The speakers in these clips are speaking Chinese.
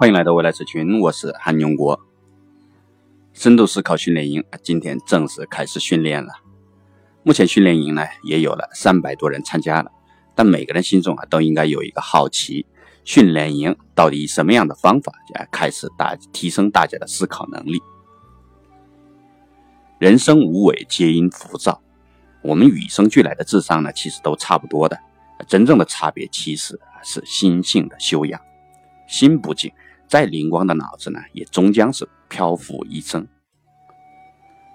欢迎来到未来社群，我是韩永国。深度思考训练营今天正式开始训练了。目前训练营呢也有了三百多人参加了，但每个人心中啊都应该有一个好奇：训练营到底以什么样的方法啊开始大提升大家的思考能力？人生无为皆因浮躁，我们与生俱来的智商呢其实都差不多的，真正的差别其实是心性的修养。心不静。再灵光的脑子呢，也终将是漂浮一生。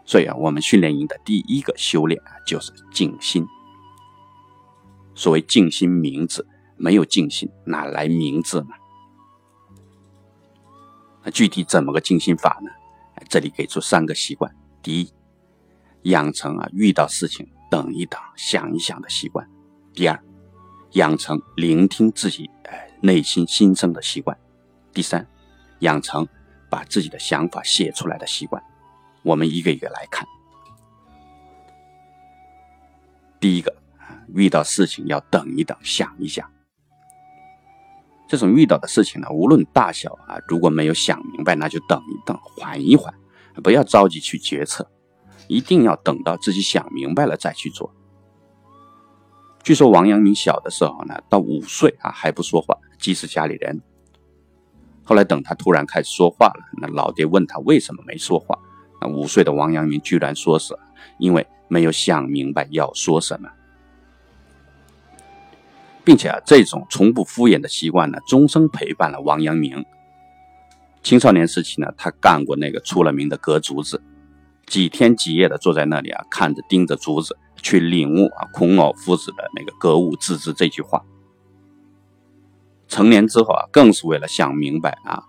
所以啊，我们训练营的第一个修炼啊，就是静心。所谓静心明智，没有静心哪来明智呢？那具体怎么个静心法呢？这里给出三个习惯：第一，养成啊遇到事情等一等、想一想的习惯；第二，养成聆听自己哎内心心声的习惯。第三，养成把自己的想法写出来的习惯。我们一个一个来看。第一个遇到事情要等一等，想一想。这种遇到的事情呢，无论大小啊，如果没有想明白，那就等一等，缓一缓，不要着急去决策，一定要等到自己想明白了再去做。据说王阳明小的时候呢，到五岁啊还不说话，即使家里人。后来等他突然开始说话了，那老爹问他为什么没说话，那五岁的王阳明居然说是因为没有想明白要说什么，并且啊这种从不敷衍的习惯呢，终生陪伴了王阳明。青少年时期呢，他干过那个出了名的割竹子，几天几夜的坐在那里啊，看着盯着竹子去领悟啊孔老夫子的那个格物致知这句话。成年之后啊，更是为了想明白啊，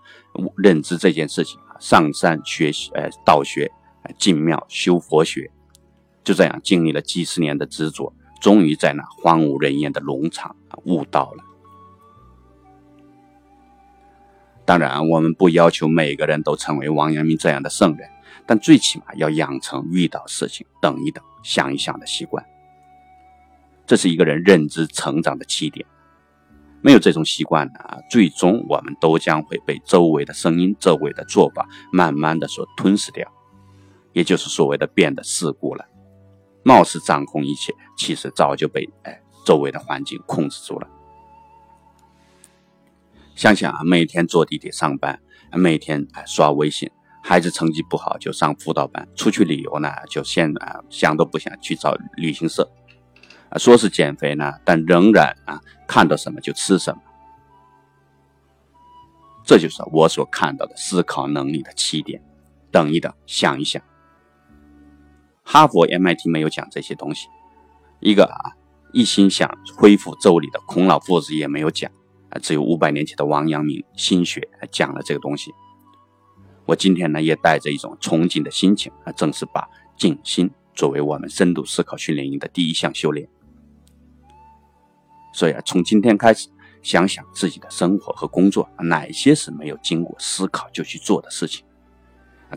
认知这件事情啊，上山学习，呃，道学，进庙修佛学，就这样经历了几十年的执着，终于在那荒无人烟的农场悟道了。当然，我们不要求每个人都成为王阳明这样的圣人，但最起码要养成遇到事情等一等、想一想的习惯。这是一个人认知成长的起点。没有这种习惯啊，最终我们都将会被周围的声音、周围的做法慢慢的所吞噬掉，也就是所谓的变得世故了。貌似掌控一切，其实早就被哎周围的环境控制住了。想想啊，每天坐地铁上班，每天哎刷微信，孩子成绩不好就上辅导班，出去旅游呢就先啊想都不想去找旅行社。说是减肥呢，但仍然啊，看到什么就吃什么，这就是我所看到的思考能力的起点。等一等，想一想，哈佛、MIT 没有讲这些东西，一个啊一心想恢复周礼的孔老夫子也没有讲啊，只有五百年前的王阳明心学讲了这个东西。我今天呢，也带着一种崇敬的心情啊，正式把静心作为我们深度思考训练营的第一项修炼。所以啊，从今天开始，想想自己的生活和工作，哪些是没有经过思考就去做的事情，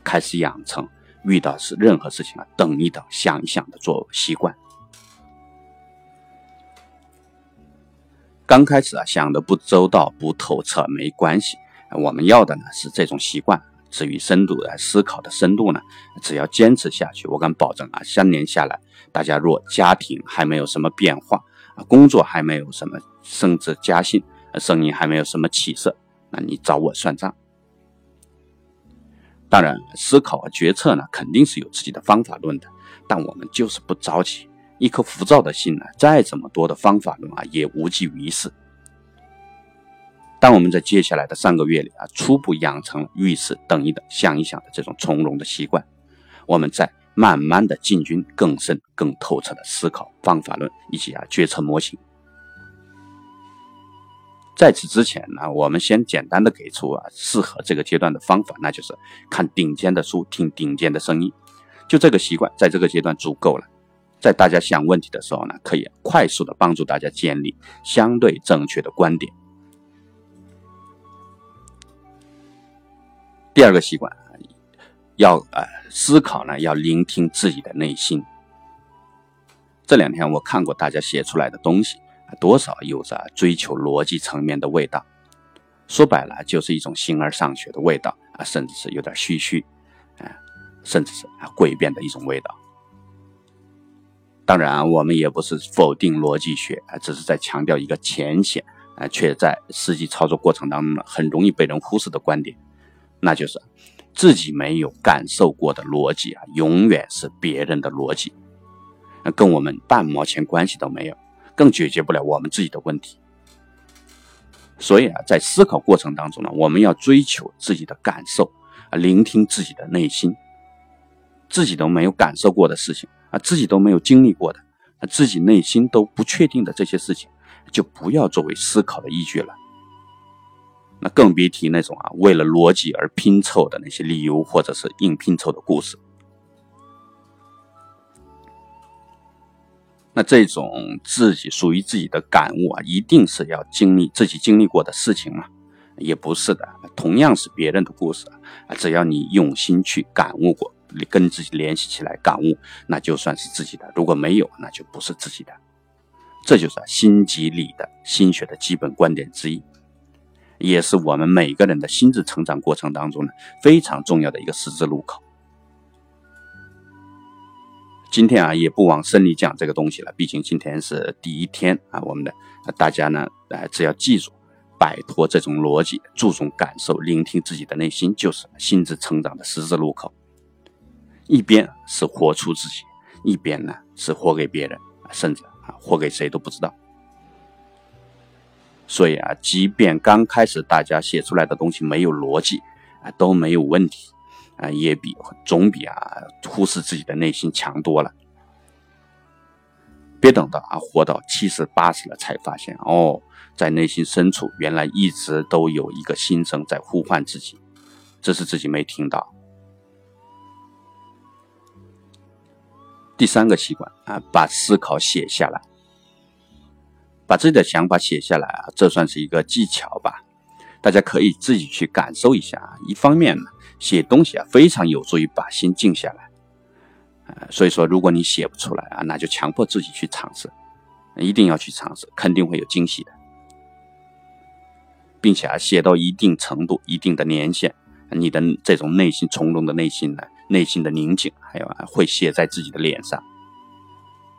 开始养成遇到是任何事情啊，等一等，想一想的做习惯。刚开始啊，想的不周到、不透彻没关系，我们要的呢是这种习惯。至于深度的思考的深度呢，只要坚持下去，我敢保证啊，三年下来，大家若家庭还没有什么变化。工作还没有什么升职加薪，生意还没有什么起色，那你找我算账。当然，思考和决策呢，肯定是有自己的方法论的，但我们就是不着急。一颗浮躁的心呢，再怎么多的方法论啊，也无济于事。当我们在接下来的三个月里啊，初步养成了遇事等一等、想一想的这种从容的习惯，我们在。慢慢的进军更深、更透彻的思考方法论以及啊决策模型。在此之前呢，我们先简单的给出啊适合这个阶段的方法，那就是看顶尖的书，听顶尖的声音。就这个习惯，在这个阶段足够了。在大家想问题的时候呢，可以快速的帮助大家建立相对正确的观点。第二个习惯。要呃思考呢，要聆听自己的内心。这两天我看过大家写出来的东西，多少有着追求逻辑层面的味道。说白了就是一种形而上学的味道啊，甚至是有点虚虚，啊，甚至是啊诡辩的一种味道。当然，我们也不是否定逻辑学，只是在强调一个浅显啊，却在实际操作过程当中呢，很容易被人忽视的观点，那就是自己没有感受过的逻辑啊，永远是别人的逻辑，那跟我们半毛钱关系都没有，更解决不了我们自己的问题。所以啊，在思考过程当中呢，我们要追求自己的感受啊，聆听自己的内心。自己都没有感受过的事情啊，自己都没有经历过的，自己内心都不确定的这些事情，就不要作为思考的依据了。那更别提那种啊，为了逻辑而拼凑的那些理由或者是硬拼凑的故事。那这种自己属于自己的感悟啊，一定是要经历自己经历过的事情嘛？也不是的，同样是别人的故事啊，只要你用心去感悟过，跟自己联系起来感悟，那就算是自己的；如果没有，那就不是自己的。这就是心即理的心学的基本观点之一，也是我们每个人的心智成长过程当中呢非常重要的一个十字路口。今天啊，也不往深里讲这个东西了，毕竟今天是第一天啊。我们的大家呢，呃，只要记住，摆脱这种逻辑，注重感受，聆听自己的内心，就是心智成长的十字路口。一边是活出自己，一边呢是活给别人，甚至啊，活给谁都不知道。所以啊，即便刚开始大家写出来的东西没有逻辑啊，都没有问题。啊，也比总比啊忽视自己的内心强多了。别等到啊活到七十八十了才发现哦，在内心深处原来一直都有一个心声在呼唤自己，只是自己没听到。第三个习惯啊，把思考写下来，把自己的想法写下来啊，这算是一个技巧吧。大家可以自己去感受一下啊。一方面呢。写东西啊，非常有助于把心静下来，呃，所以说，如果你写不出来啊，那就强迫自己去尝试，一定要去尝试，肯定会有惊喜的，并且啊，写到一定程度、一定的年限，你的这种内心从容的内心呢，内心的宁静，还有啊，会写在自己的脸上，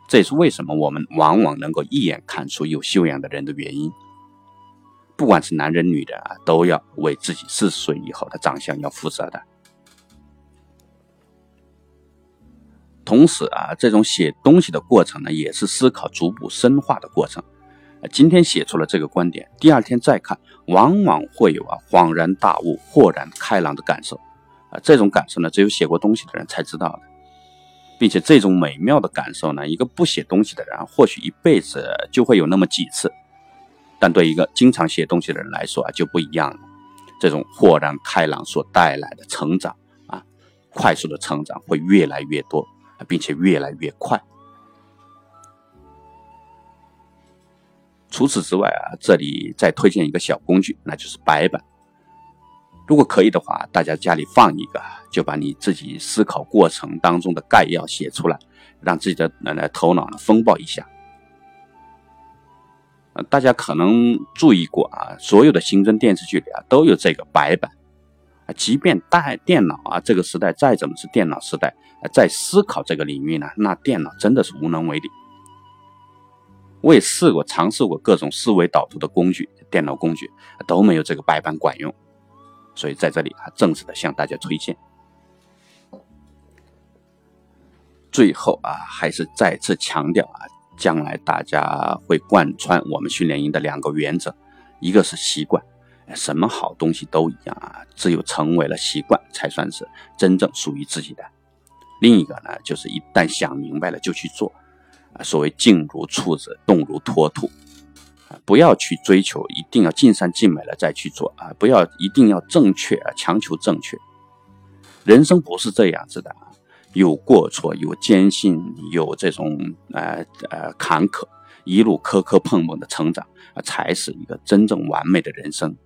这也是为什么我们往往能够一眼看出有修养的人的原因。不管是男人女人啊，都要为自己四十岁以后的长相要负责的。同时啊，这种写东西的过程呢，也是思考逐步深化的过程。今天写出了这个观点，第二天再看，往往会有啊恍然大悟、豁然开朗的感受。啊，这种感受呢，只有写过东西的人才知道的，并且这种美妙的感受呢，一个不写东西的人，或许一辈子就会有那么几次。但对一个经常写东西的人来说啊，就不一样了。这种豁然开朗所带来的成长啊，快速的成长会越来越多，并且越来越快。除此之外啊，这里再推荐一个小工具，那就是白板。如果可以的话，大家家里放一个，就把你自己思考过程当中的概要写出来，让自己的呃头脑呢风暴一下。大家可能注意过啊，所有的刑侦电视剧里啊都有这个白板啊，即便带电脑啊，这个时代再怎么是电脑时代，在思考这个领域呢，那电脑真的是无能为力。我也试过尝试过各种思维导图的工具，电脑工具都没有这个白板管用，所以在这里啊，正式的向大家推荐。最后啊，还是再次强调啊。将来大家会贯穿我们训练营的两个原则，一个是习惯，什么好东西都一样啊，只有成为了习惯，才算是真正属于自己的。另一个呢，就是一旦想明白了就去做，啊，所谓静如处子，动如脱兔，不要去追求一定要尽善尽美了再去做啊，不要一定要正确啊，强求正确，人生不是这样子的。有过错，有艰辛，有这种呃呃坎坷，一路磕磕碰碰的成长啊，才是一个真正完美的人生。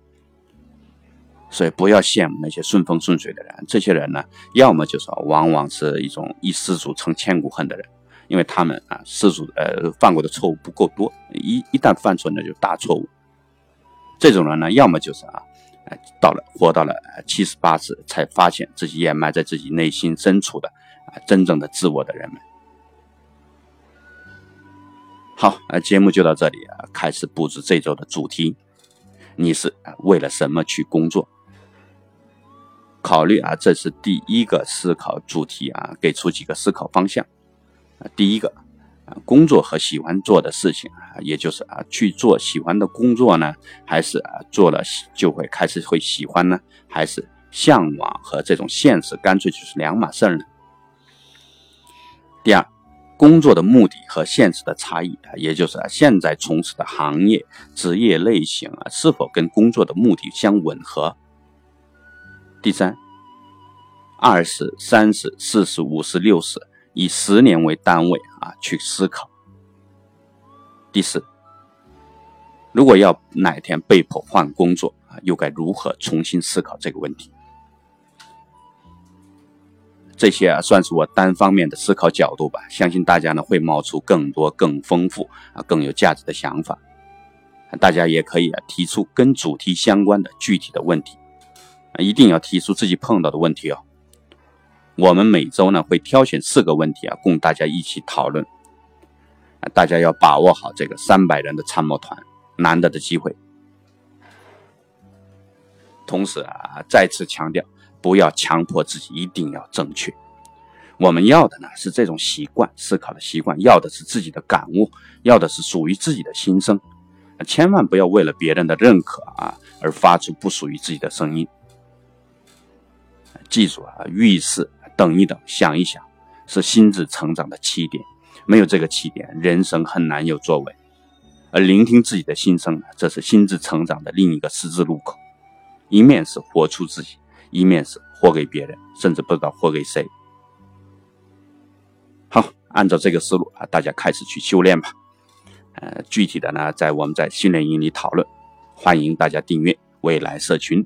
所以不要羡慕那些顺风顺水的人，这些人呢，要么就是往往是一种一失足成千古恨的人，因为他们啊失足呃犯过的错误不够多，一一旦犯错那就大错误。这种人呢，要么就是啊，到了活到了七十八岁，才发现自己掩埋在自己内心深处的啊真正的自我的人们。好，呃，节目就到这里啊，开始布置这周的主题。你是为了什么去工作？考虑啊，这是第一个思考主题啊，给出几个思考方向。第一个啊，工作和喜欢做的事情啊，也就是啊，去做喜欢的工作呢，还是啊，做了就会开始会喜欢呢？还是向往和这种现实干脆就是两码事儿呢？第二。工作的目的和现实的差异啊，也就是，现在从事的行业、职业类型啊，是否跟工作的目的相吻合？第三，二十、三十、四十、五十、六十，以十年为单位啊，去思考。第四，如果要哪天被迫换工作啊，又该如何重新思考这个问题？这些啊，算是我单方面的思考角度吧。相信大家呢会冒出更多、更丰富啊、更有价值的想法。大家也可以啊提出跟主题相关的具体的问题啊，一定要提出自己碰到的问题哦。我们每周呢会挑选四个问题啊，供大家一起讨论。大家要把握好这个三百人的参谋团难得的机会。同时啊，再次强调。不要强迫自己一定要正确，我们要的呢是这种习惯思考的习惯，要的是自己的感悟，要的是属于自己的心声，千万不要为了别人的认可啊而发出不属于自己的声音。记住啊，遇事等一等，想一想，是心智成长的起点，没有这个起点，人生很难有作为。而聆听自己的心声，这是心智成长的另一个十字路口，一面是活出自己。一面是活给别人，甚至不知道活给谁。好，按照这个思路啊，大家开始去修炼吧。呃，具体的呢，在我们在训练营里讨论。欢迎大家订阅未来社群。